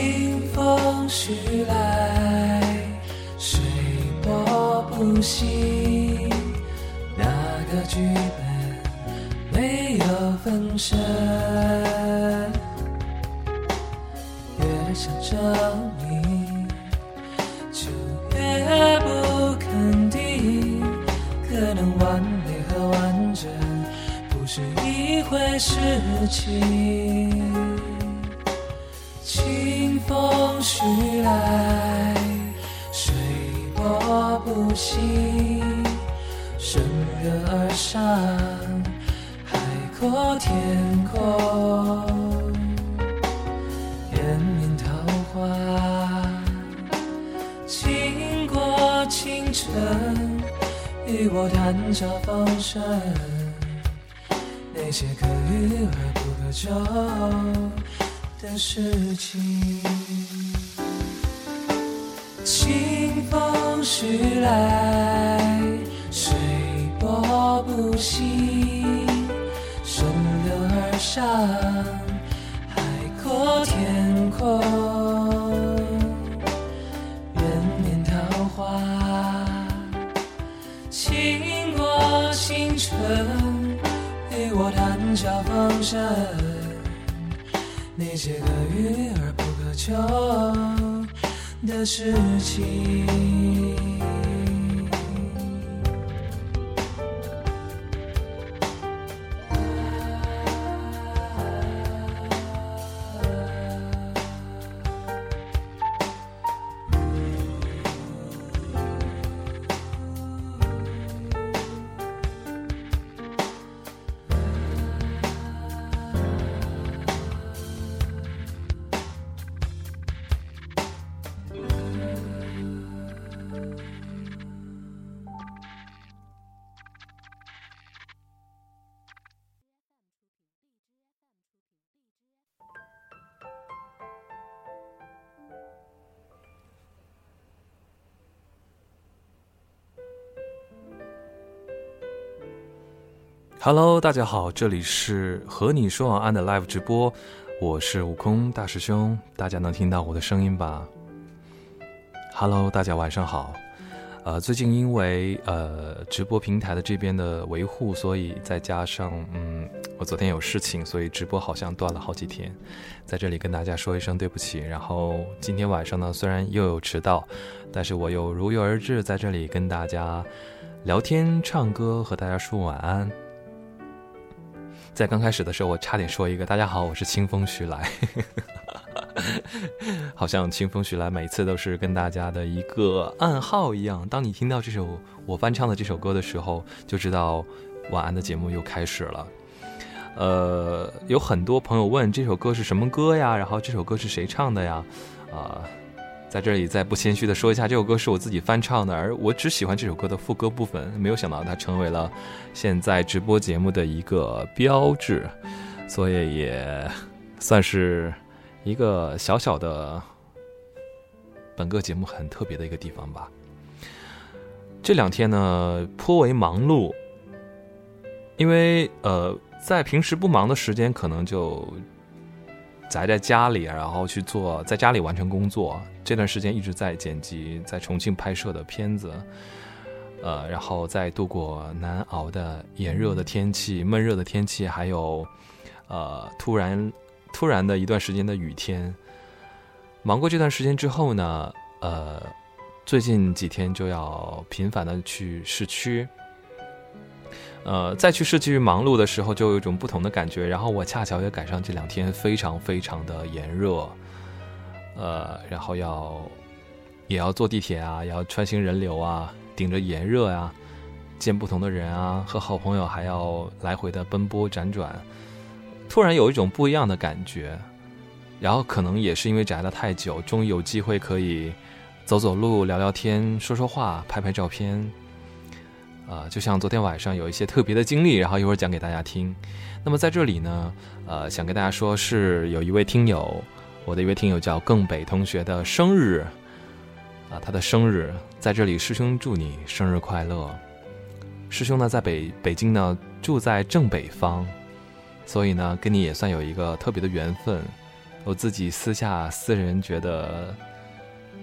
清风徐来，水波不兴。那个剧本没有分身，越想证明，就越不肯定。可能完美和完整不是一回事情。徐来，水波不兴，顺流而上，海阔天空，延绵桃花，经过清晨，与我谈笑风生，那些可遇而不可求。的事情，风徐来，水波不兴，顺流而上，海阔天空，人面桃花，倾国倾城，与我谈笑风生。那些可遇而不可求的事情。Hello，大家好，这里是和你说晚安的 Live 直播，我是悟空大师兄，大家能听到我的声音吧？Hello，大家晚上好。呃，最近因为呃直播平台的这边的维护，所以再加上嗯我昨天有事情，所以直播好像断了好几天，在这里跟大家说一声对不起。然后今天晚上呢，虽然又有迟到，但是我又如约而至，在这里跟大家聊天、唱歌，和大家说晚安。在刚开始的时候，我差点说一个“大家好，我是清风徐来”，好像清风徐来每次都是跟大家的一个暗号一样。当你听到这首我翻唱的这首歌的时候，就知道晚安的节目又开始了。呃，有很多朋友问这首歌是什么歌呀？然后这首歌是谁唱的呀？啊。在这里再不谦虚的说一下，这首歌是我自己翻唱的，而我只喜欢这首歌的副歌部分，没有想到它成为了现在直播节目的一个标志，所以也算是一个小小的本个节目很特别的一个地方吧。这两天呢颇为忙碌，因为呃在平时不忙的时间，可能就。宅在家里，然后去做，在家里完成工作。这段时间一直在剪辑在重庆拍摄的片子，呃，然后再度过难熬的炎热的天气、闷热的天气，还有呃突然突然的一段时间的雨天。忙过这段时间之后呢，呃，最近几天就要频繁的去市区。呃，再去市区忙碌的时候，就有一种不同的感觉。然后我恰巧也赶上这两天非常非常的炎热，呃，然后要也要坐地铁啊，也要穿行人流啊，顶着炎热呀，见不同的人啊，和好朋友还要来回的奔波辗转，突然有一种不一样的感觉。然后可能也是因为宅了太久，终于有机会可以走走路、聊聊天、说说话、拍拍照片。啊，就像昨天晚上有一些特别的经历，然后一会儿讲给大家听。那么在这里呢，呃，想跟大家说，是有一位听友，我的一位听友叫更北同学的生日，啊，他的生日在这里，师兄祝你生日快乐。师兄呢在北北京呢，住在正北方，所以呢跟你也算有一个特别的缘分。我自己私下私人觉得，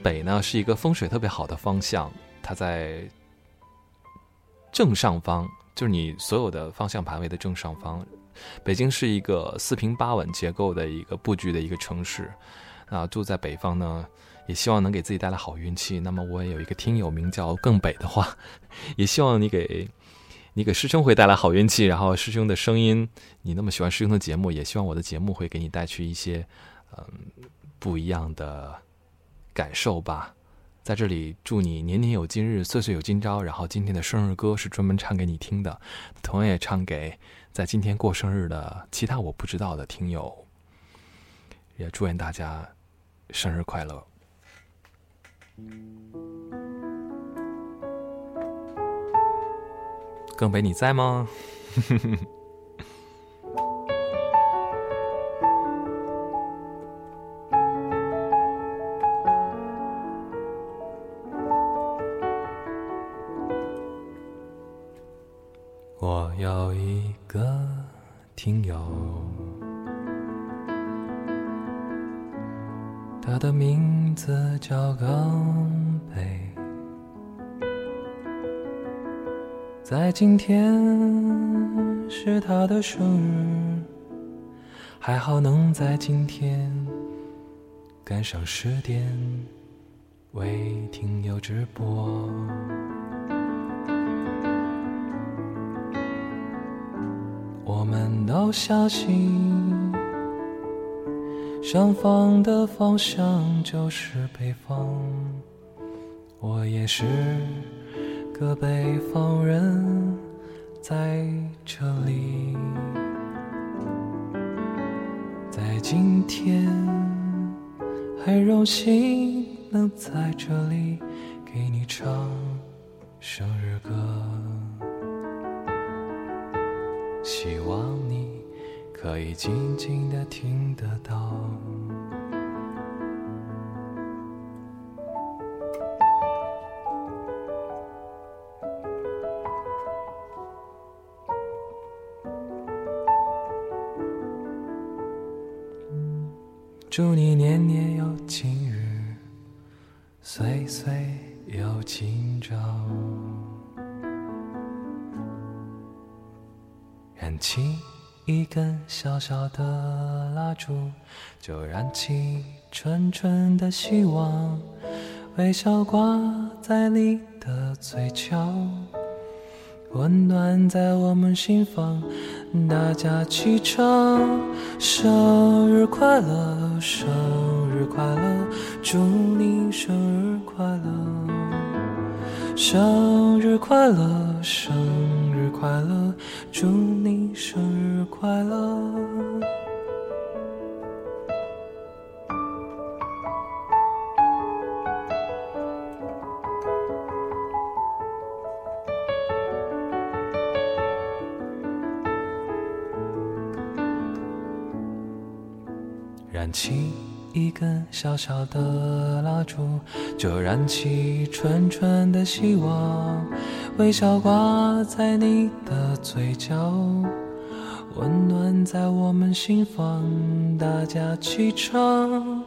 北呢是一个风水特别好的方向，它在正上方，就是你所有的方向盘位的正上方。北京是一个四平八稳结构的一个布局的一个城市，啊，住在北方呢，也希望能给自己带来好运气。那么我也有一个听友名叫更北的话，也希望你给。你给师兄会带来好运气，然后师兄的声音，你那么喜欢师兄的节目，也希望我的节目会给你带去一些，嗯，不一样的感受吧。在这里祝你年年有今日，岁岁有今朝。然后今天的生日歌是专门唱给你听的，同样也唱给在今天过生日的其他我不知道的听友。也祝愿大家生日快乐。更北，你在吗？有一个听友，他的名字叫刚北。在今天是他的生日，还好能在今天赶上十点为听友直播。们都相信，上方的方向就是北方，我也是。个北方人在这里，在今天很荣幸能在这里给你唱生日歌，希望你可以静静地听得到。烛，就燃起纯纯的希望，微笑挂在你的嘴角，温暖在我们心房。大家齐唱生日快乐，生日快乐，祝你生日快乐，生日快乐，生日快乐，祝你生日快乐。燃起一根小小的蜡烛，就燃起纯纯的希望。微笑挂在你的嘴角，温暖在我们心房。大家齐唱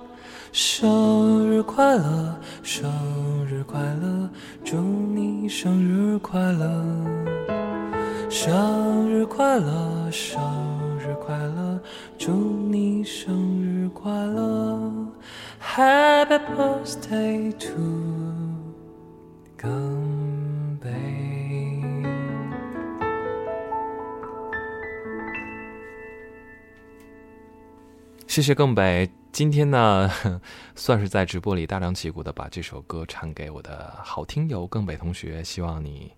生日快乐，生日快乐，祝你生日快乐，生日快乐，生日快乐，祝你生日。快乐，Happy Birthday to 更北。谢谢更北，今天呢，算是在直播里大张旗鼓的把这首歌唱给我的好听友更北同学，希望你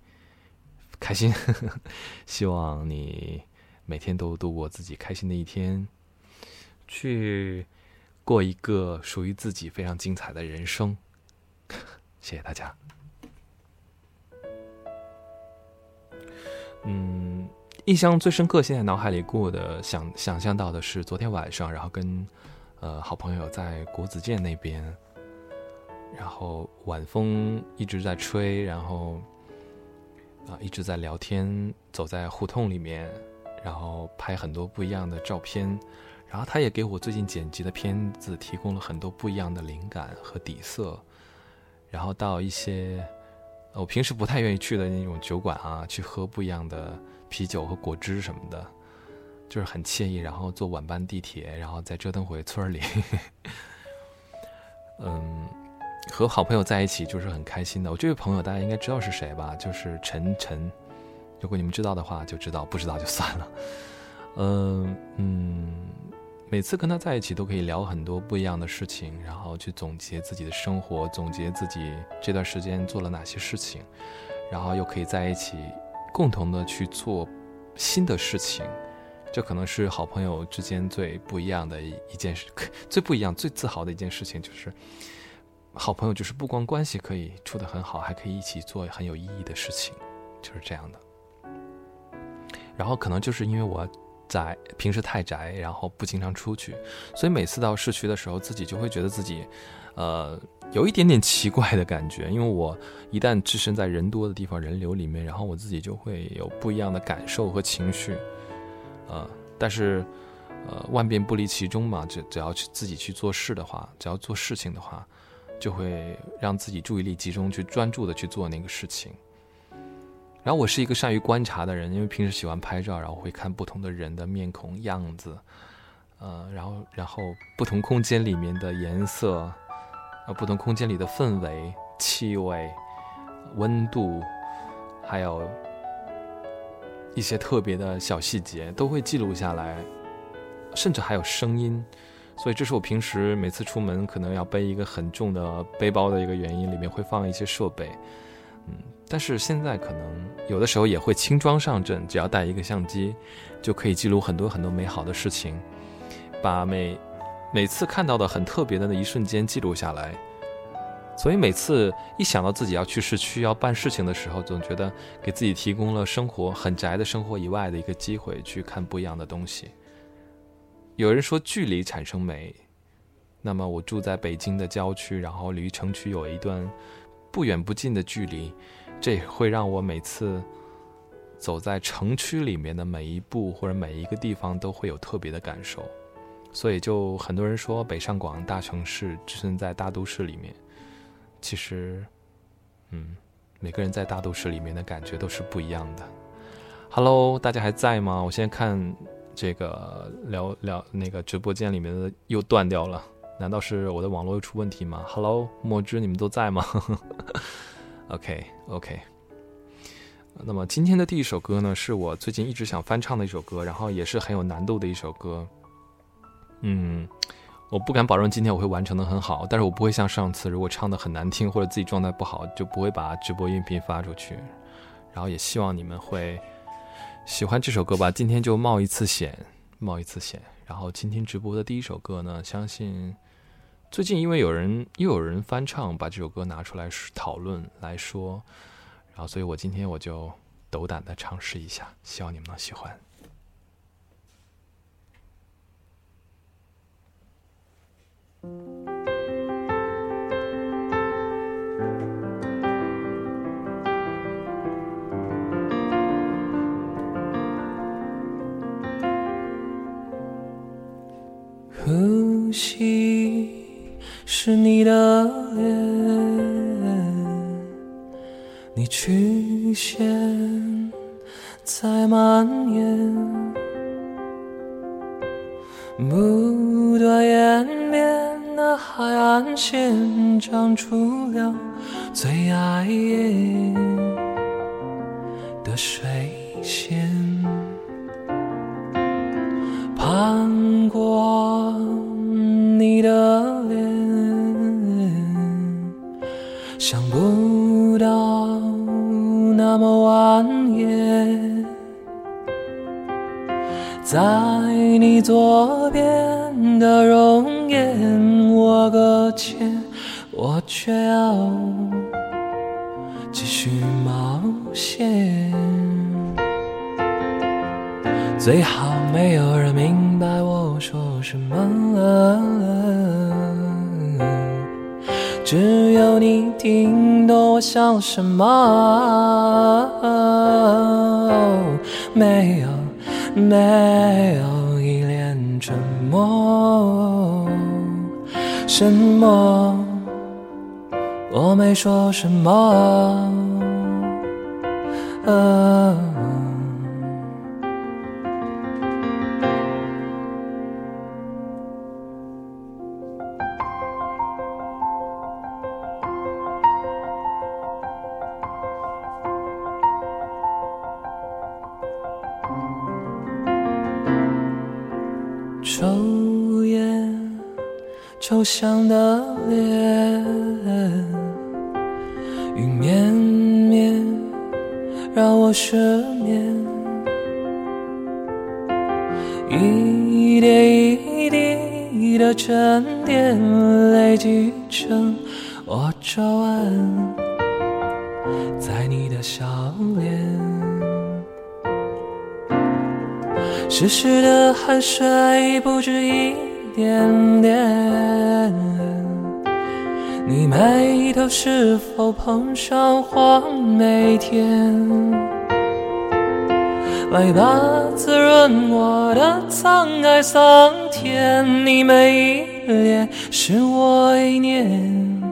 开心，希望你每天都度过自己开心的一天。去过一个属于自己非常精彩的人生，谢谢大家。嗯，印象最深刻，现在脑海里过的想想象到的是昨天晚上，然后跟呃好朋友在国子监那边，然后晚风一直在吹，然后啊一直在聊天，走在胡同里面，然后拍很多不一样的照片。然后他也给我最近剪辑的片子提供了很多不一样的灵感和底色，然后到一些我平时不太愿意去的那种酒馆啊，去喝不一样的啤酒和果汁什么的，就是很惬意。然后坐晚班地铁，然后再折腾回村里，嗯，和好朋友在一起就是很开心的。我这位朋友大家应该知道是谁吧？就是陈晨，如果你们知道的话就知道，不知道就算了。嗯 嗯。每次跟他在一起，都可以聊很多不一样的事情，然后去总结自己的生活，总结自己这段时间做了哪些事情，然后又可以在一起共同的去做新的事情。这可能是好朋友之间最不一样的一件事，最不一样、最自豪的一件事情，就是好朋友就是不光关系可以处得很好，还可以一起做很有意义的事情，就是这样的。然后可能就是因为我。在平时太宅，然后不经常出去，所以每次到市区的时候，自己就会觉得自己，呃，有一点点奇怪的感觉。因为我一旦置身在人多的地方、人流里面，然后我自己就会有不一样的感受和情绪，呃，但是，呃，万变不离其中嘛，只只要去自己去做事的话，只要做事情的话，就会让自己注意力集中，去专注的去做那个事情。然后我是一个善于观察的人，因为平时喜欢拍照，然后会看不同的人的面孔样子，呃，然后然后不同空间里面的颜色，呃，不同空间里的氛围、气味、温度，还有一些特别的小细节都会记录下来，甚至还有声音，所以这是我平时每次出门可能要背一个很重的背包的一个原因，里面会放一些设备，嗯。但是现在可能有的时候也会轻装上阵，只要带一个相机，就可以记录很多很多美好的事情，把每每次看到的很特别的那一瞬间记录下来。所以每次一想到自己要去市区要办事情的时候，总觉得给自己提供了生活很宅的生活以外的一个机会，去看不一样的东西。有人说距离产生美，那么我住在北京的郊区，然后离城区有一段不远不近的距离。这也会让我每次走在城区里面的每一步或者每一个地方都会有特别的感受，所以就很多人说北上广大城市置身在大都市里面，其实，嗯，每个人在大都市里面的感觉都是不一样的。Hello，大家还在吗？我现在看这个聊聊那个直播间里面的又断掉了，难道是我的网络又出问题吗？Hello，墨汁，你们都在吗？OK，OK。那么今天的第一首歌呢，是我最近一直想翻唱的一首歌，然后也是很有难度的一首歌。嗯，我不敢保证今天我会完成的很好，但是我不会像上次，如果唱的很难听或者自己状态不好，就不会把直播音频发出去。然后也希望你们会喜欢这首歌吧。今天就冒一次险，冒一次险。然后今天直播的第一首歌呢，相信。最近因为有人又有人翻唱，把这首歌拿出来讨论来说，然后所以我今天我就斗胆的尝试一下，希望你们能喜欢。呼吸。是你的脸，你曲线在蔓延，不断演变的海岸线长出了最爱的水仙，攀过你的脸。想不到那么晚也，在你左边的容颜，我搁浅，我却要继续冒险。最好没有人明白我说什么。只有你听懂我想什么，没有，没有一脸沉默。什么？我没说什么。故乡的脸，云绵绵让我失眠，一点一滴的沉淀累积成我皱纹，在你的笑脸。湿湿的汗水不止一点点，你眉头是否碰上黄梅天？来吧，滋润我的沧海桑田，你每一脸是我一念，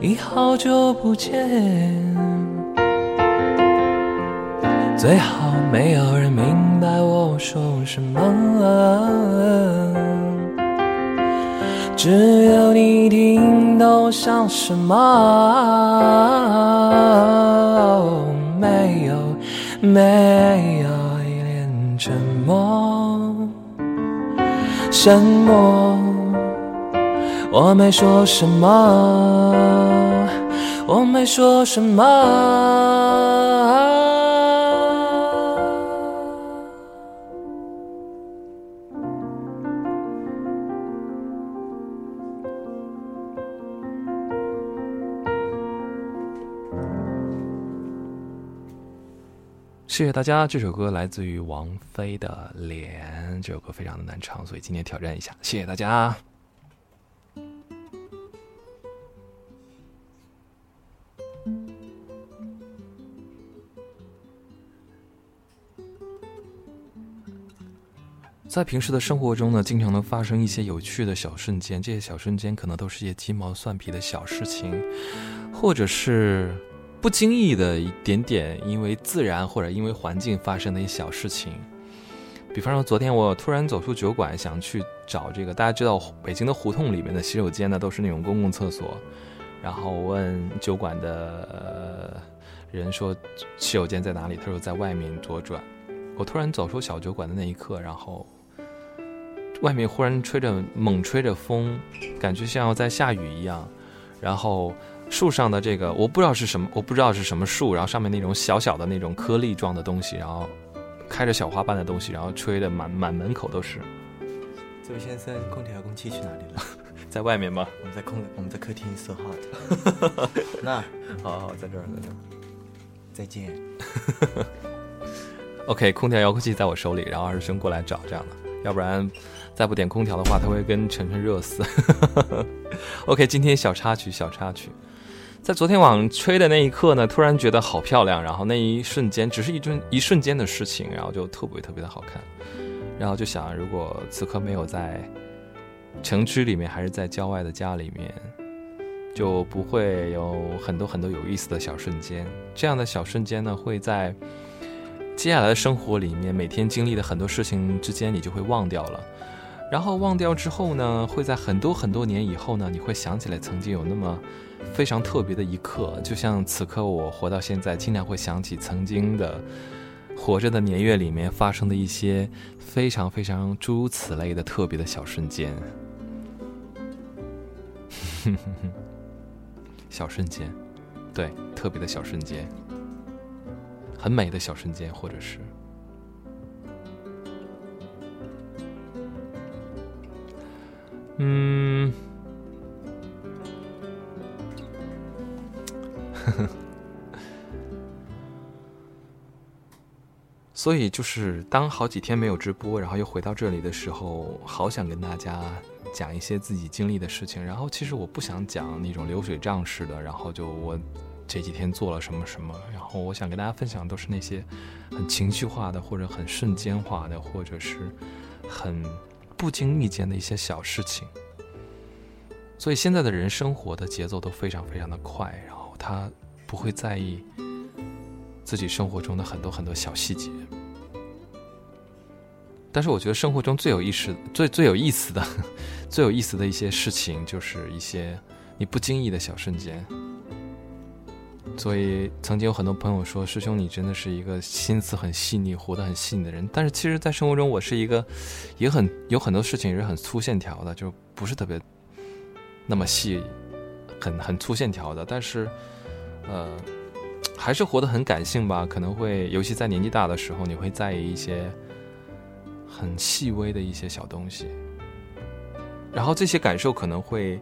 已好久不见。最好没有人明白我说什么，只有你听懂我想什么。没有，没有一点沉默，沉默，我没说什么，我没说什么。谢谢大家，这首歌来自于王菲的《脸》，这首歌非常的难唱，所以今天挑战一下。谢谢大家。在平时的生活中呢，经常能发生一些有趣的小瞬间，这些小瞬间可能都是一些鸡毛蒜皮的小事情，或者是。不经意的一点点，因为自然或者因为环境发生的一些小事情，比方说昨天我突然走出酒馆，想去找这个大家知道北京的胡同里面的洗手间呢，都是那种公共厕所，然后问酒馆的人说洗手间在哪里，他说在外面左转。我突然走出小酒馆的那一刻，然后外面忽然吹着猛吹着风，感觉像要在下雨一样，然后。树上的这个我不知道是什么，我不知道是什么树，然后上面那种小小的那种颗粒状的东西，然后开着小花瓣的东西，然后吹的满满门口都是。这位先生，空调遥控器去哪里了？在外面吗？我们在空，我们在客厅，so hot。那，好好，在这儿，在这儿。再见。OK，空调遥控器在我手里，然后二师兄过来找这样的，要不然再不点空调的话，他会跟晨晨热死。OK，今天小插曲，小插曲。在昨天晚上吹的那一刻呢，突然觉得好漂亮，然后那一瞬间只是一瞬一瞬间的事情，然后就特别特别的好看，然后就想，如果此刻没有在城区里面，还是在郊外的家里面，就不会有很多很多有意思的小瞬间。这样的小瞬间呢，会在接下来的生活里面，每天经历的很多事情之间，你就会忘掉了。然后忘掉之后呢，会在很多很多年以后呢，你会想起来曾经有那么非常特别的一刻，就像此刻我活到现在，经常会想起曾经的活着的年月里面发生的一些非常非常诸如此类的特别的小瞬间，小瞬间，对，特别的小瞬间，很美的小瞬间，或者是。嗯，呵 呵所以就是当好几天没有直播，然后又回到这里的时候，好想跟大家讲一些自己经历的事情。然后其实我不想讲那种流水账式的，然后就我这几天做了什么什么。然后我想跟大家分享都是那些很情绪化的，或者很瞬间化的，或者是很。不经意间的一些小事情。所以现在的人生活的节奏都非常非常的快，然后他不会在意自己生活中的很多很多小细节。但是我觉得生活中最有意思、最最有意思的、最有意思的一些事情，就是一些你不经意的小瞬间。所以曾经有很多朋友说：“师兄，你真的是一个心思很细腻、活得很细腻的人。”但是其实，在生活中，我是一个也很有很多事情也是很粗线条的，就不是特别那么细、很很粗线条的。但是，呃，还是活得很感性吧。可能会，尤其在年纪大的时候，你会在意一些很细微的一些小东西，然后这些感受可能会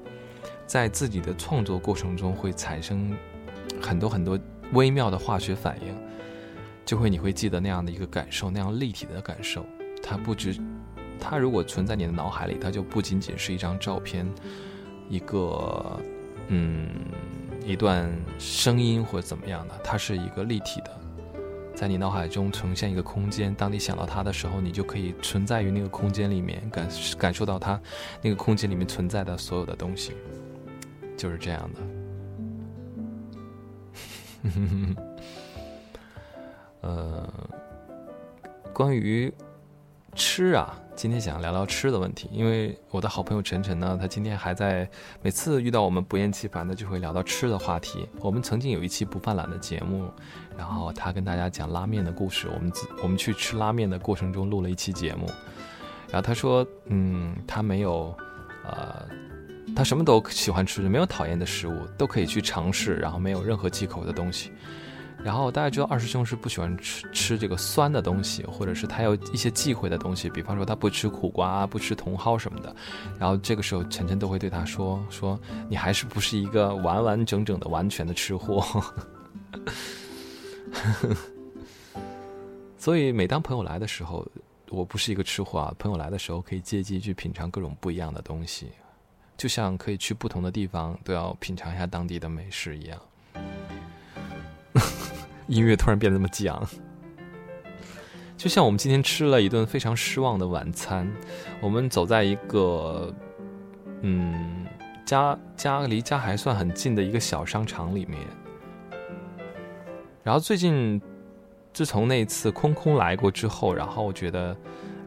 在自己的创作过程中会产生。很多很多微妙的化学反应，就会你会记得那样的一个感受，那样立体的感受。它不只，它如果存在你的脑海里，它就不仅仅是一张照片，一个嗯一段声音或怎么样的，它是一个立体的，在你脑海中呈现一个空间。当你想到它的时候，你就可以存在于那个空间里面，感感受到它那个空间里面存在的所有的东西，就是这样的。呃，关于吃啊，今天想聊聊吃的问题。因为我的好朋友晨晨呢，他今天还在每次遇到我们不厌其烦的就会聊到吃的话题。我们曾经有一期不犯懒的节目，然后他跟大家讲拉面的故事。我们我们去吃拉面的过程中录了一期节目，然后他说，嗯，他没有，呃。他什么都喜欢吃，没有讨厌的食物，都可以去尝试，然后没有任何忌口的东西。然后大家知道二师兄是不喜欢吃吃这个酸的东西，或者是他有一些忌讳的东西，比方说他不吃苦瓜，不吃茼蒿什么的。然后这个时候晨晨都会对他说：“说你还是不是一个完完整整的、完全的吃货。”所以每当朋友来的时候，我不是一个吃货啊。朋友来的时候可以借机去品尝各种不一样的东西。就像可以去不同的地方都要品尝一下当地的美食一样。音乐突然变得那么激昂，就像我们今天吃了一顿非常失望的晚餐。我们走在一个，嗯，家家离家还算很近的一个小商场里面。然后最近，自从那次空空来过之后，然后我觉得。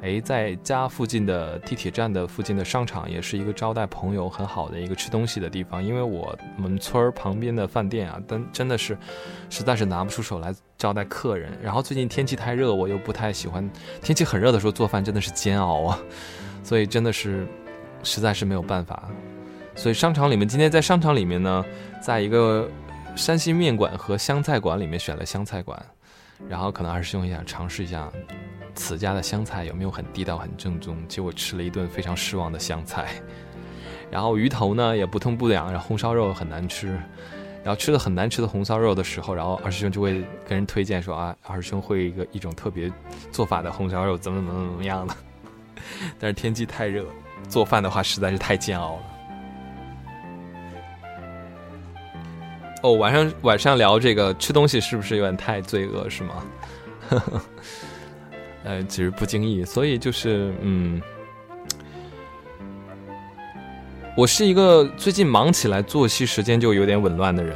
哎，在家附近的地铁站的附近的商场，也是一个招待朋友很好的一个吃东西的地方。因为我们村儿旁边的饭店啊，真真的是，实在是拿不出手来招待客人。然后最近天气太热，我又不太喜欢天气很热的时候做饭，真的是煎熬啊。所以真的是，实在是没有办法。所以商场里面，今天在商场里面呢，在一个山西面馆和湘菜馆里面选了湘菜馆，然后可能二师兄也想尝试一下。此家的香菜有没有很地道、很正宗？结果吃了一顿非常失望的香菜，然后鱼头呢也不痛不痒，然后红烧肉很难吃，然后吃的很难吃的红烧肉的时候，然后二师兄就会跟人推荐说啊，二师兄会一个一种特别做法的红烧肉，怎么怎么怎么样的。但是天气太热，做饭的话实在是太煎熬了。哦，晚上晚上聊这个吃东西是不是有点太罪恶是吗？呃，只是不经意，所以就是，嗯，我是一个最近忙起来，作息时间就有点紊乱的人，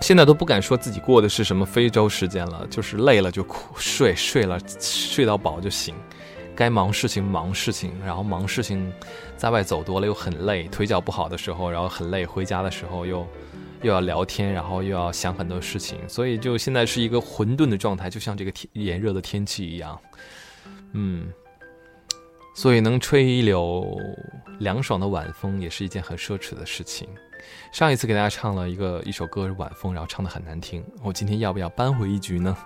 现在都不敢说自己过的是什么非洲时间了，就是累了就睡，睡了睡到饱就行，该忙事情忙事情，然后忙事情，在外走多了又很累，腿脚不好的时候，然后很累，回家的时候又。又要聊天，然后又要想很多事情，所以就现在是一个混沌的状态，就像这个天炎热的天气一样，嗯，所以能吹一柳凉爽的晚风也是一件很奢侈的事情。上一次给大家唱了一个一首歌是晚风，然后唱的很难听，我今天要不要扳回一局呢？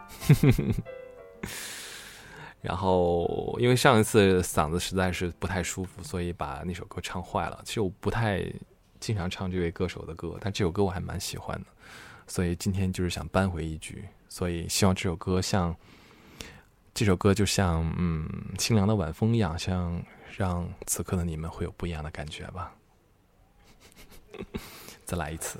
然后因为上一次嗓子实在是不太舒服，所以把那首歌唱坏了。其实我不太。经常唱这位歌手的歌，但这首歌我还蛮喜欢的，所以今天就是想扳回一局，所以希望这首歌像这首歌就像嗯清凉的晚风一样，像让此刻的你们会有不一样的感觉吧。再来一次。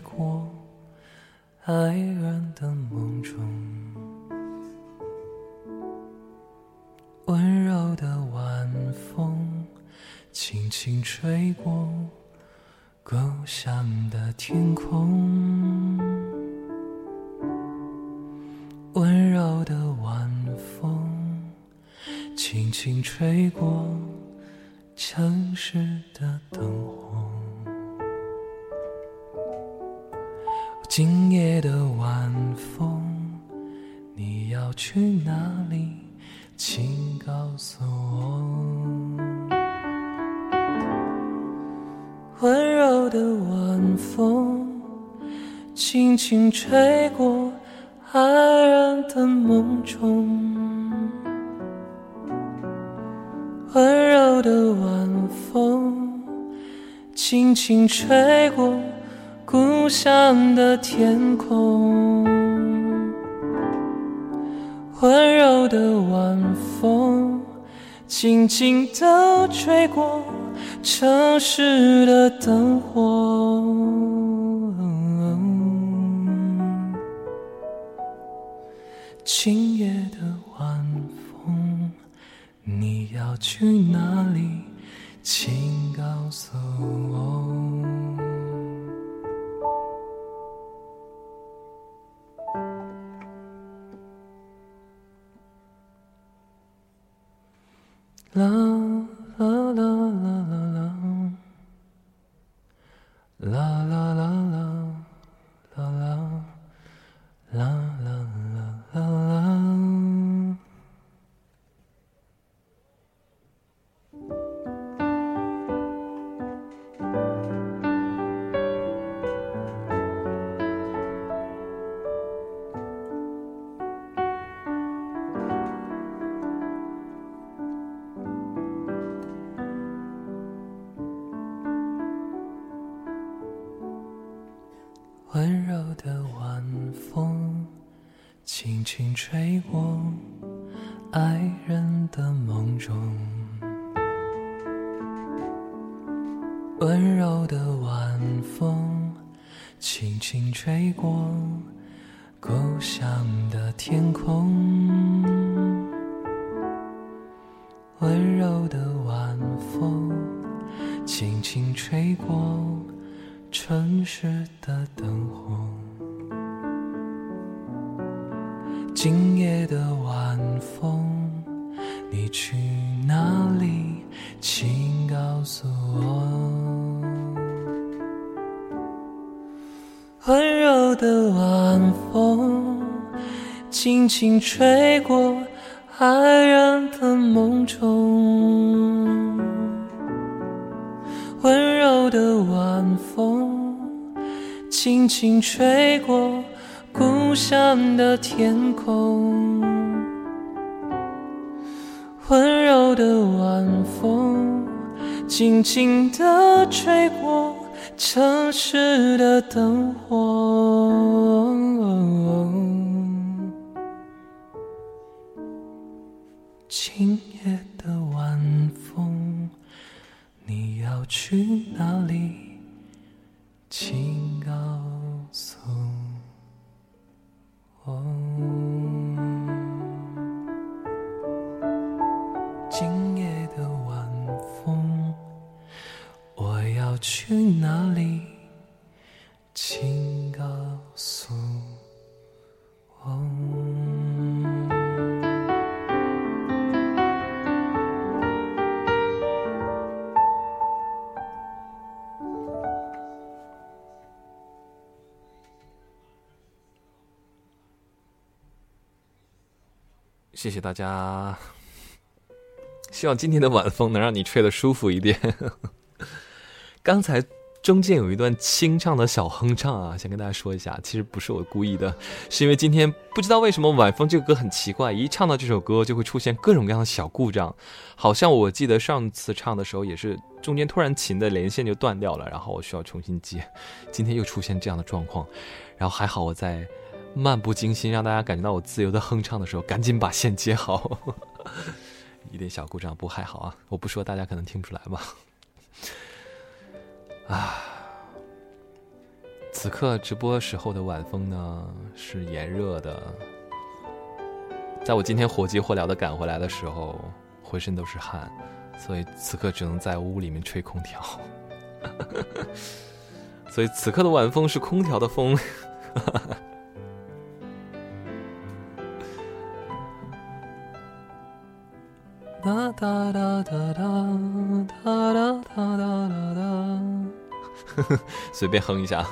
过爱人的梦中，温柔的晚风轻轻吹过故乡的天空，温柔的晚风轻轻吹过城市的灯火。今夜的晚风，你要去哪里？请告诉我。温柔的晚风，轻轻吹过爱人的梦中。温柔的晚风，轻轻吹过。故乡的天空，温柔的晚风，轻轻地吹过城市的灯火。今夜的晚风，你要去哪里？请告诉我。啦轻轻吹过爱人的梦中。温柔的晚风，轻轻吹过故乡的天空。温柔的晚风，轻轻吹过。城市的灯火，今夜的晚风，你去哪里？请告诉我。温柔的晚风，轻轻吹过爱人的梦中。温柔的晚风，轻轻吹过上的天空。温柔的晚风，轻轻地吹过城市的灯火。去哪里？请告诉我。谢谢大家，希望今天的晚风能让你吹得舒服一点。刚才中间有一段清唱的小哼唱啊，想跟大家说一下，其实不是我故意的，是因为今天不知道为什么晚风这个歌很奇怪，一唱到这首歌就会出现各种各样的小故障，好像我记得上次唱的时候也是中间突然琴的连线就断掉了，然后我需要重新接，今天又出现这样的状况，然后还好我在。漫不经心，让大家感觉到我自由的哼唱的时候，赶紧把线接好。一点小故障不还好啊？我不说，大家可能听不出来吧？啊，此刻直播时候的晚风呢是炎热的，在我今天火急火燎的赶回来的时候，浑身都是汗，所以此刻只能在屋里面吹空调。所以此刻的晚风是空调的风。哒哒哒哒哒哒哒哒哒哒，呵 呵随便哼一下。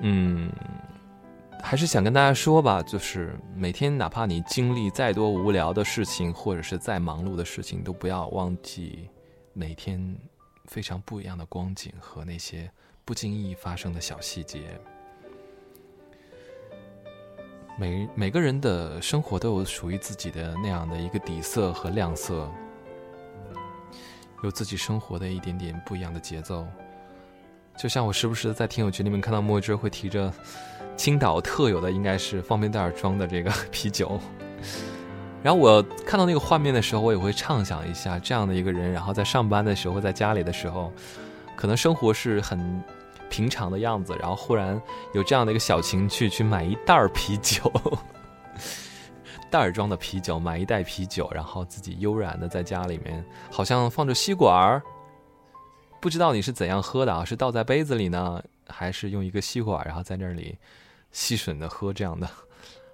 嗯，还是想跟大家说吧，就是每天哪怕你经历再多无聊的事情，或者是再忙碌的事情，都不要忘记每天非常不一样的光景和那些不经意发生的小细节。每每个人的生活都有属于自己的那样的一个底色和亮色，有自己生活的一点点不一样的节奏。就像我时不时在听友群里面看到墨汁会提着青岛特有的应该是方便袋装的这个 啤酒，然后我看到那个画面的时候，我也会畅想一下这样的一个人，然后在上班的时候，在家里的时候，可能生活是很。平常的样子，然后忽然有这样的一个小情趣，去买一袋啤酒，袋儿装的啤酒，买一袋啤酒，然后自己悠然的在家里面，好像放着吸管儿，不知道你是怎样喝的啊？是倒在杯子里呢，还是用一个吸管，然后在那里吸吮的喝这样的？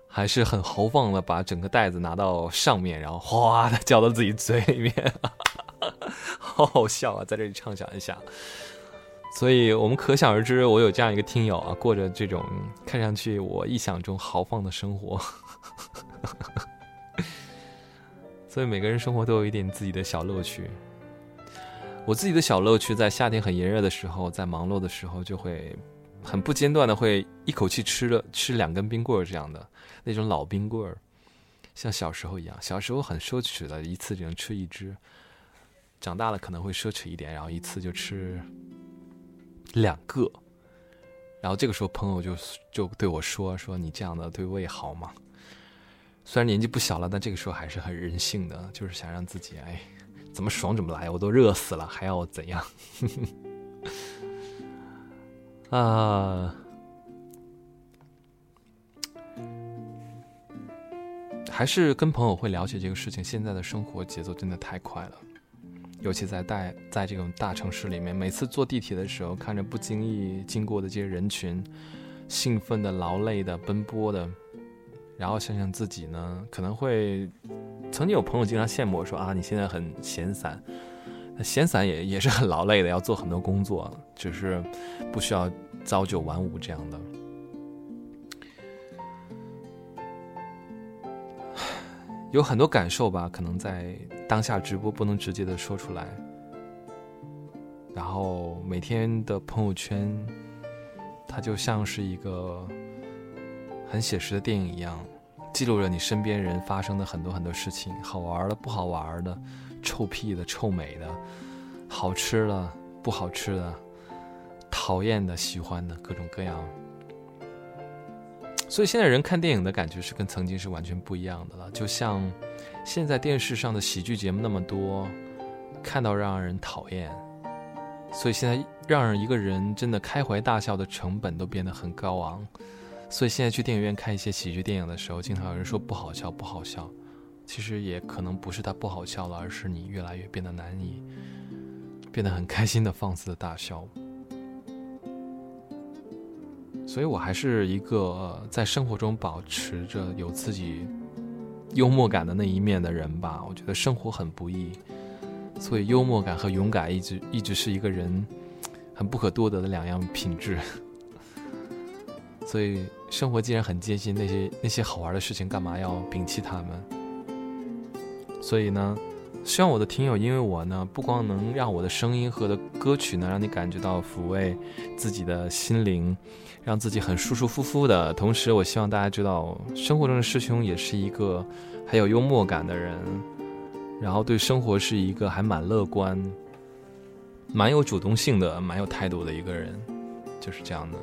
还是很豪放的把整个袋子拿到上面，然后哗的浇到自己嘴里面，好好笑啊！在这里畅想一下。所以我们可想而知，我有这样一个听友啊，过着这种看上去我臆想中豪放的生活。所以每个人生活都有一点自己的小乐趣。我自己的小乐趣，在夏天很炎热的时候，在忙碌的时候，就会很不间断的会一口气吃了吃两根冰棍儿这样的那种老冰棍儿，像小时候一样。小时候很奢侈的，一次只能吃一只。长大了可能会奢侈一点，然后一次就吃。两个，然后这个时候朋友就就对我说：“说你这样的对胃好吗？”虽然年纪不小了，但这个时候还是很任性的，就是想让自己哎，怎么爽怎么来，我都热死了，还要怎样？啊，还是跟朋友会聊起这个事情。现在的生活节奏真的太快了。尤其在大在这种大城市里面，每次坐地铁的时候，看着不经意经过的这些人群，兴奋的、劳累的、奔波的，然后想想自己呢，可能会曾经有朋友经常羡慕我说啊，你现在很闲散，闲散也也是很劳累的，要做很多工作，只是不需要朝九晚五这样的。有很多感受吧，可能在当下直播不能直接的说出来。然后每天的朋友圈，它就像是一个很写实的电影一样，记录着你身边人发生的很多很多事情，好玩的、不好玩的，臭屁的、臭美的，好吃的、不好吃的，讨厌的、喜欢的，各种各样。所以现在人看电影的感觉是跟曾经是完全不一样的了。就像现在电视上的喜剧节目那么多，看到让人讨厌。所以现在让人一个人真的开怀大笑的成本都变得很高昂。所以现在去电影院看一些喜剧电影的时候，经常有人说不好笑，不好笑。其实也可能不是它不好笑了，而是你越来越变得难以变得很开心的放肆的大笑。所以，我还是一个在生活中保持着有自己幽默感的那一面的人吧。我觉得生活很不易，所以幽默感和勇敢一直一直是一个人很不可多得的两样品质。所以，生活既然很艰辛，那些那些好玩的事情，干嘛要摒弃他们？所以呢？希望我的听友，因为我呢，不光能让我的声音和的歌曲呢，让你感觉到抚慰自己的心灵，让自己很舒舒服服的。同时，我希望大家知道，生活中的师兄也是一个很有幽默感的人，然后对生活是一个还蛮乐观、蛮有主动性的、蛮有态度的一个人，就是这样的。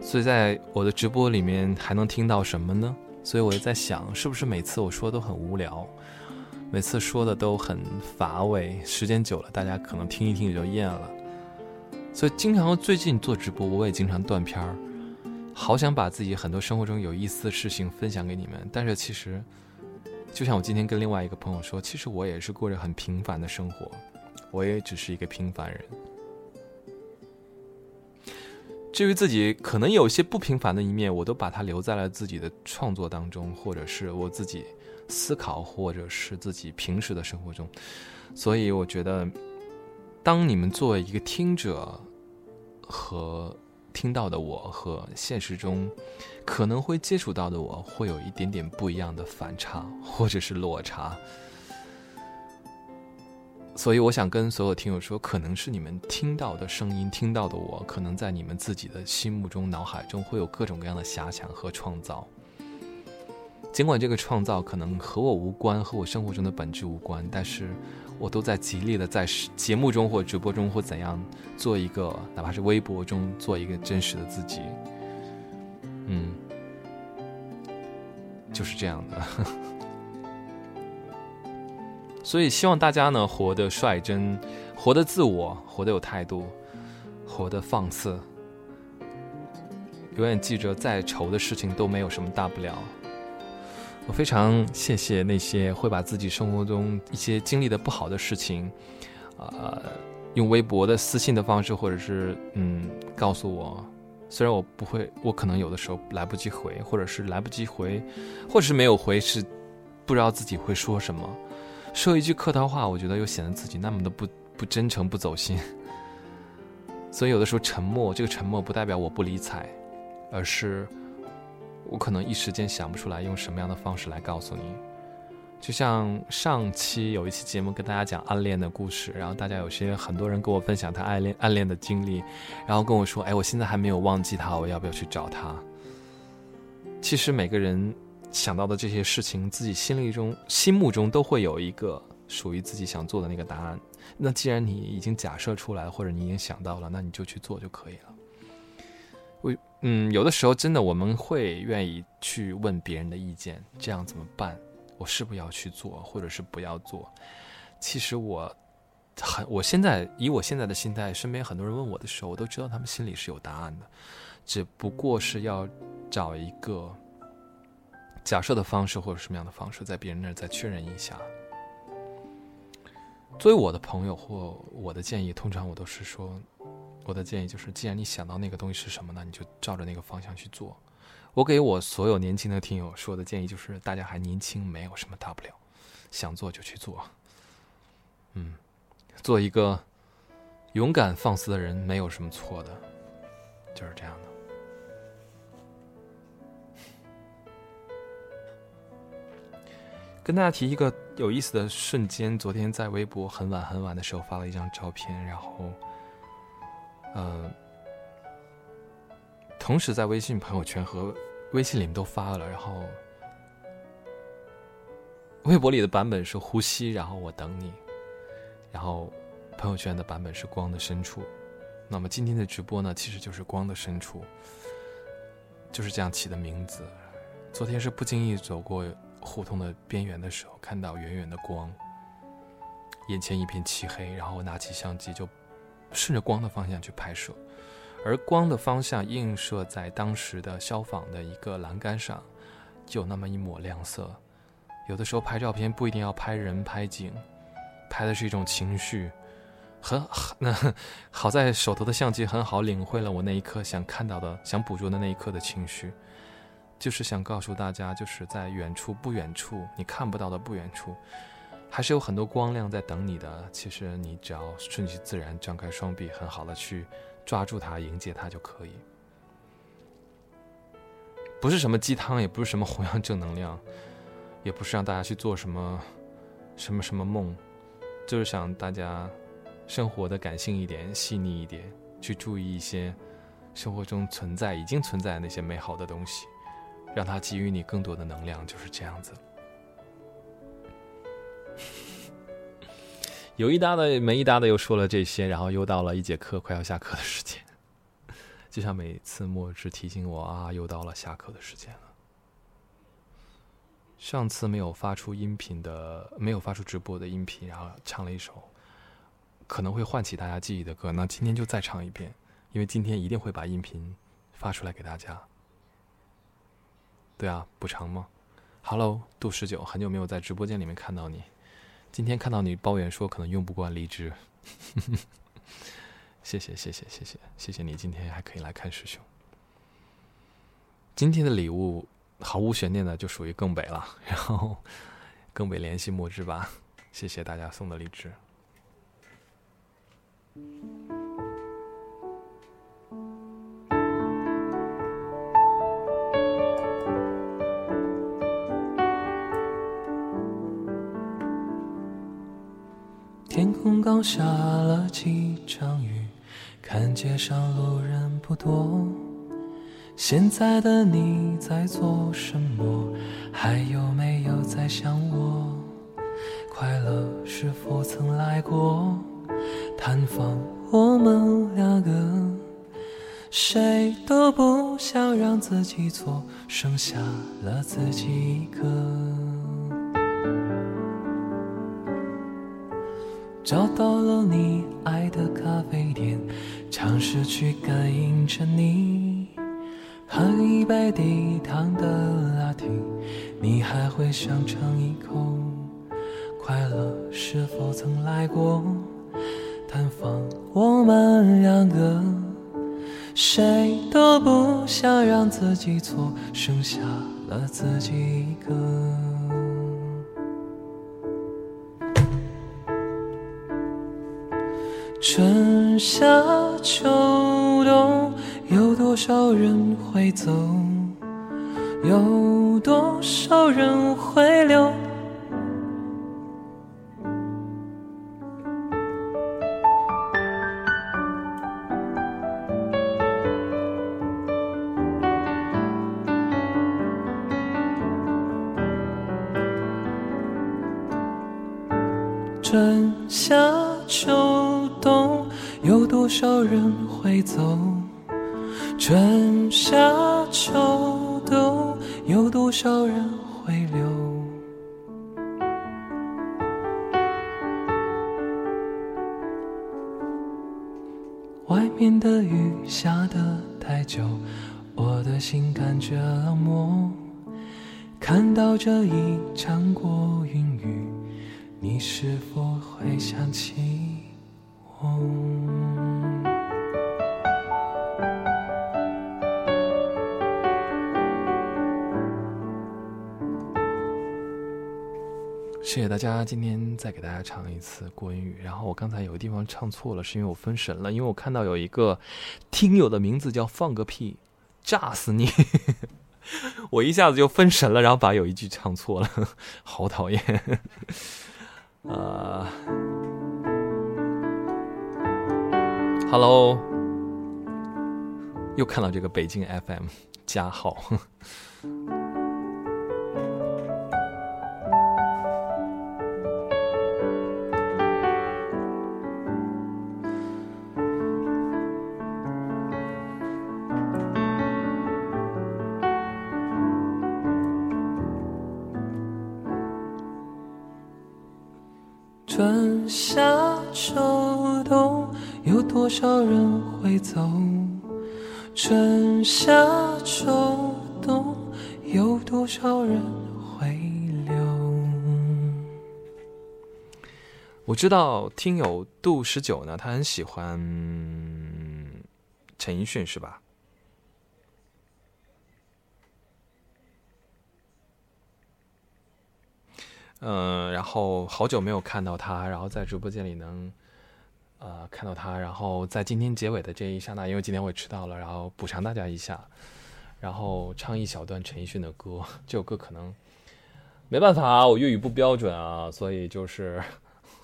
所以在我的直播里面还能听到什么呢？所以我就在想，是不是每次我说都很无聊？每次说的都很乏味，时间久了，大家可能听一听也就厌了。所以经常最近做直播，我也经常断片儿，好想把自己很多生活中有意思的事情分享给你们，但是其实，就像我今天跟另外一个朋友说，其实我也是过着很平凡的生活，我也只是一个平凡人。至于自己可能有些不平凡的一面，我都把它留在了自己的创作当中，或者是我自己思考，或者是自己平时的生活中。所以我觉得，当你们作为一个听者和听到的我和现实中可能会接触到的我，会有一点点不一样的反差或者是落差。所以我想跟所有听友说，可能是你们听到的声音，听到的我，可能在你们自己的心目中、脑海中会有各种各样的遐想和创造。尽管这个创造可能和我无关，和我生活中的本质无关，但是我都在极力的在节目中或直播中或怎样做一个，哪怕是微博中做一个真实的自己。嗯，就是这样的。所以希望大家呢活得率真，活得自我，活得有态度，活得放肆。永远记着，再愁的事情都没有什么大不了。我非常谢谢那些会把自己生活中一些经历的不好的事情，呃，用微博的私信的方式，或者是嗯告诉我。虽然我不会，我可能有的时候来不及回，或者是来不及回，或者是没有回，是不知道自己会说什么。说一句客套话，我觉得又显得自己那么的不不真诚、不走心。所以有的时候沉默，这个沉默不代表我不理睬，而是我可能一时间想不出来用什么样的方式来告诉你。就像上期有一期节目跟大家讲暗恋的故事，然后大家有些很多人跟我分享他暗恋暗恋的经历，然后跟我说：“哎，我现在还没有忘记他，我要不要去找他？”其实每个人。想到的这些事情，自己心里中、心目中都会有一个属于自己想做的那个答案。那既然你已经假设出来或者你已经想到了，那你就去做就可以了。我嗯，有的时候真的我们会愿意去问别人的意见，这样怎么办？我是不是要去做，或者是不要做？其实我很，我现在以我现在的心态，身边很多人问我的时候，我都知道他们心里是有答案的，只不过是要找一个。假设的方式或者什么样的方式，在别人那儿再确认一下。作为我的朋友或我的建议，通常我都是说，我的建议就是，既然你想到那个东西是什么呢，你就照着那个方向去做。我给我所有年轻的听友说的建议就是，大家还年轻，没有什么大不了，想做就去做。嗯，做一个勇敢放肆的人，没有什么错的，就是这样的。跟大家提一个有意思的瞬间，昨天在微博很晚很晚的时候发了一张照片，然后，呃，同时在微信朋友圈和微信里面都发了，然后，微博里的版本是呼吸，然后我等你，然后朋友圈的版本是光的深处，那么今天的直播呢，其实就是光的深处，就是这样起的名字。昨天是不经意走过。胡同的边缘的时候，看到远远的光，眼前一片漆黑，然后我拿起相机就顺着光的方向去拍摄，而光的方向映射在当时的消防的一个栏杆上，就有那么一抹亮色。有的时候拍照片不一定要拍人拍景，拍的是一种情绪，很 好那好在手头的相机很好领会了我那一刻想看到的、想捕捉的那一刻的情绪。就是想告诉大家，就是在远处不远处，你看不到的不远处，还是有很多光亮在等你的。其实你只要顺其自然，张开双臂，很好的去抓住它，迎接它就可以。不是什么鸡汤，也不是什么弘扬正能量，也不是让大家去做什么什么什么梦，就是想大家生活的感性一点、细腻一点，去注意一些生活中存在、已经存在的那些美好的东西。让他给予你更多的能量，就是这样子。有一搭的没一搭的又说了这些，然后又到了一节课快要下课的时间，就像每次末日提醒我啊，又到了下课的时间了。上次没有发出音频的，没有发出直播的音频，然后唱了一首可能会唤起大家记忆的歌，那今天就再唱一遍，因为今天一定会把音频发出来给大家。对啊，补偿吗？Hello，杜十九，很久没有在直播间里面看到你，今天看到你抱怨说可能用不惯荔枝，谢谢谢谢谢谢谢谢你今天还可以来看师兄。今天的礼物毫无悬念的就属于更北了，然后 更北联系墨汁吧，谢谢大家送的荔枝。天空刚下了几场雨，看街上路人不多。现在的你在做什么？还有没有在想我？快乐是否曾来过？探访我们两个，谁都不想让自己错，剩下了自己一个。找到了你爱的咖啡店，尝试去感应着你，喝一杯低糖的拿铁，你还会想尝一口？快乐是否曾来过？探访我们两个，谁都不想让自己错，剩下了自己一个。春夏秋冬，有多少人会走？有多少人会留？春夏秋冬，有多少人会走？春夏秋冬，有多少人会留？外面的雨下得太久，我的心感觉冷漠。看到这一场过云雨。你是否会想起家，今天再给大家唱一次《过云雨》。然后我刚才有个地方唱错了，是因为我分神了，因为我看到有一个听友的名字叫“放个屁，炸死你”，我一下子就分神了，然后把有一句唱错了，好讨厌。呃，Hello，又看到这个北京 FM 加号。春夏秋冬，有多少人会走？春夏秋冬，有多少人会留？我知道听友杜十九呢，他很喜欢陈奕迅，是吧？嗯，然后好久没有看到他，然后在直播间里能，呃，看到他，然后在今天结尾的这一刹那，因为今天我也迟到了，然后补偿大家一下，然后唱一小段陈奕迅的歌，这首歌可能没办法，我粤语不标准啊，所以就是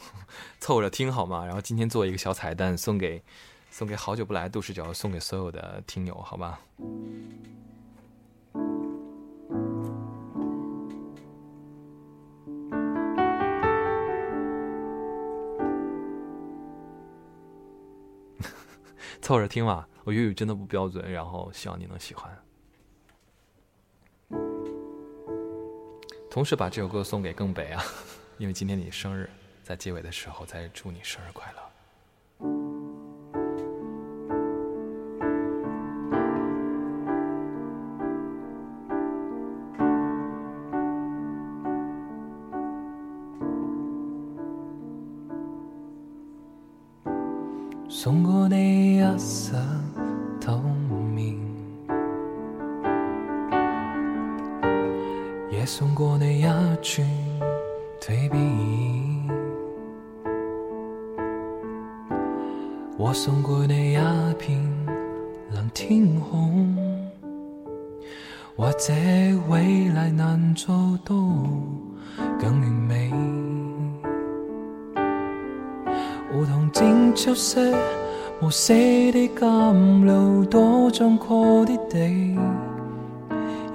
凑合着听好吗？然后今天做一个小彩蛋，送给送给好久不来杜十九，送给所有的听友，好吧？凑着听吧，我粤语真的不标准，然后希望你能喜欢。同时把这首歌送给更北啊，因为今天你生日，在结尾的时候再祝你生日快乐。送过你一色透明，也送过你一串蜕变。我送过你一片蓝天空，或者未来难做到更完美。梧桐剪出色无死的甘露，多壮阔的地，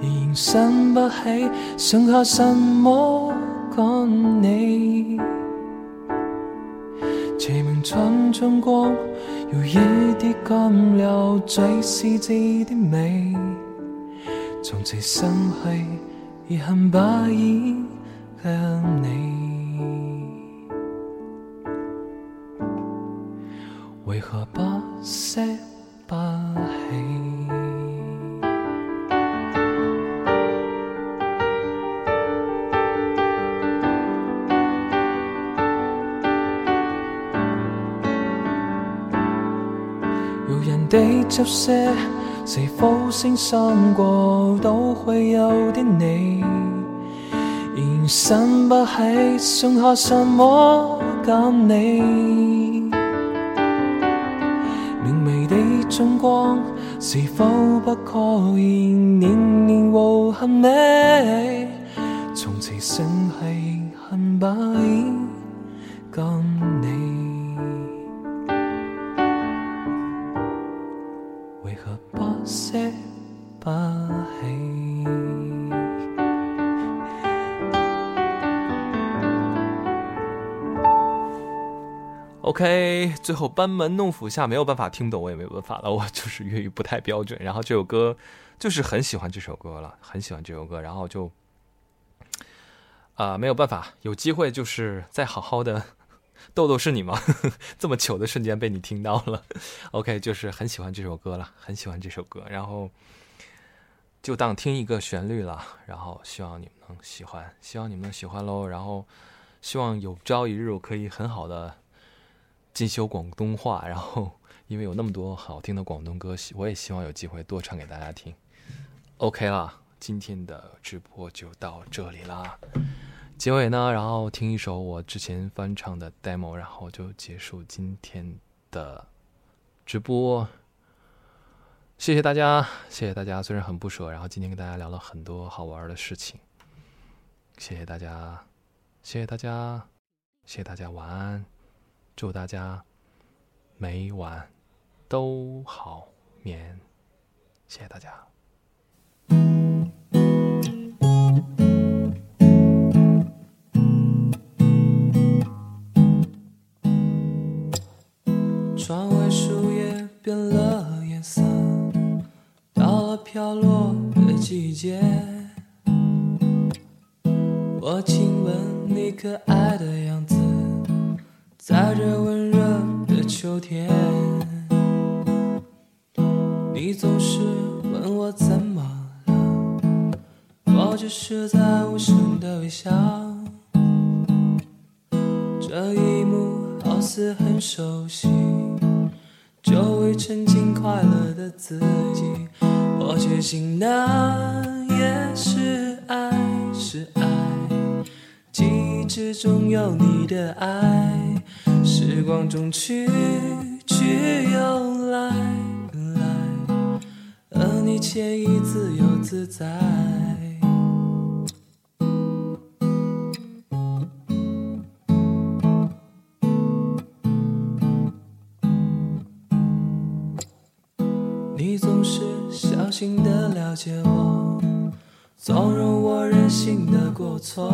仍想不起剩下什么赶你。齐名春春光，有一啲干了最细致的美。从此生去遗憾不已向你。人的执色，是否星闪过都会有的你？仍想不起剩下什么感你。明媚的春光，是否不可以？年年无憾美，从此剩系恨不已最后班门弄斧下没有办法听懂，我也没办法了，我就是粤语不太标准。然后这首歌就是很喜欢这首歌了，很喜欢这首歌，然后就啊、没有办法，有机会就是再好好的。豆豆是你吗？这么糗的瞬间被你听到了。OK，就是很喜欢这首歌了，很喜欢这首歌，然后就当听一个旋律了。然后希望你们能喜欢，希望你们能喜欢喽。然后希望有朝一日我可以很好的进修广东话，然后 因为有那么多好听的广东歌，希我也希望有机会多唱给大家听。OK 啦，今天的直播就到这里啦。结尾呢，然后听一首我之前翻唱的 demo，然后就结束今天的直播。谢谢大家，谢谢大家，虽然很不舍，然后今天跟大家聊了很多好玩的事情。谢谢大家，谢谢大家，谢谢大家，晚安。祝大家每晚都好眠，谢谢大家。窗外树叶变了颜色，到了飘落的季节。我亲吻你可爱的样子，在这温热的秋天。你总是问我怎么了，我只是在无声的微笑。这一幕好似很熟悉，久未沉浸快乐的自己，我确信那也是爱，是爱。记忆之中有你的爱，时光中去去又来来，而你惬意自由自在。你总是小心的了解我，纵容我任性的过错。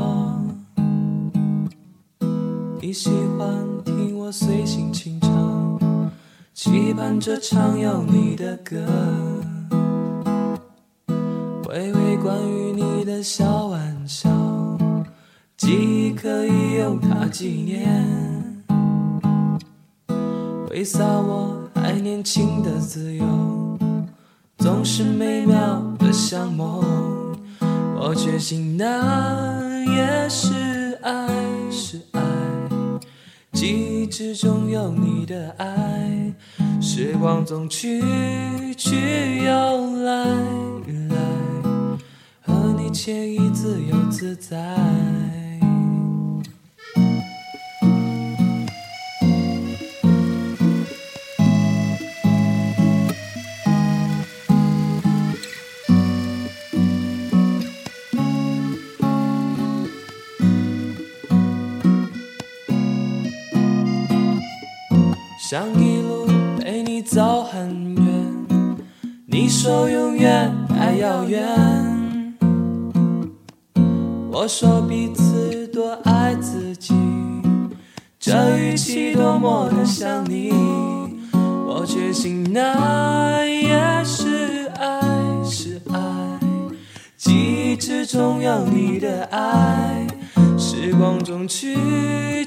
你喜欢听我随性轻唱，期盼着唱有你的歌，回味关于你的小玩笑，记忆可以用它纪念。挥洒我还年轻的自由，总是美妙的像梦。我确信那也是始终。有你的爱，时光总去去又来来，和你惬意自由自在。想一路陪你走很远，你说永远太遥远。我说彼此多爱自己，这语气多么的像你。我确信那也是爱，是爱。记忆之中有你的爱，时光中去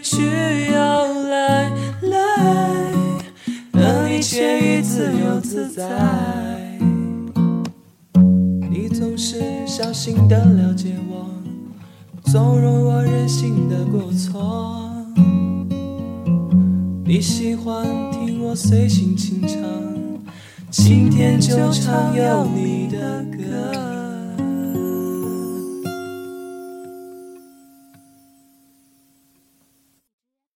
去又来来，和你惬意自由自在。你总是小心的了解我，纵容我任性的过错。你喜欢听我随性轻唱，晴天就唱有你的歌。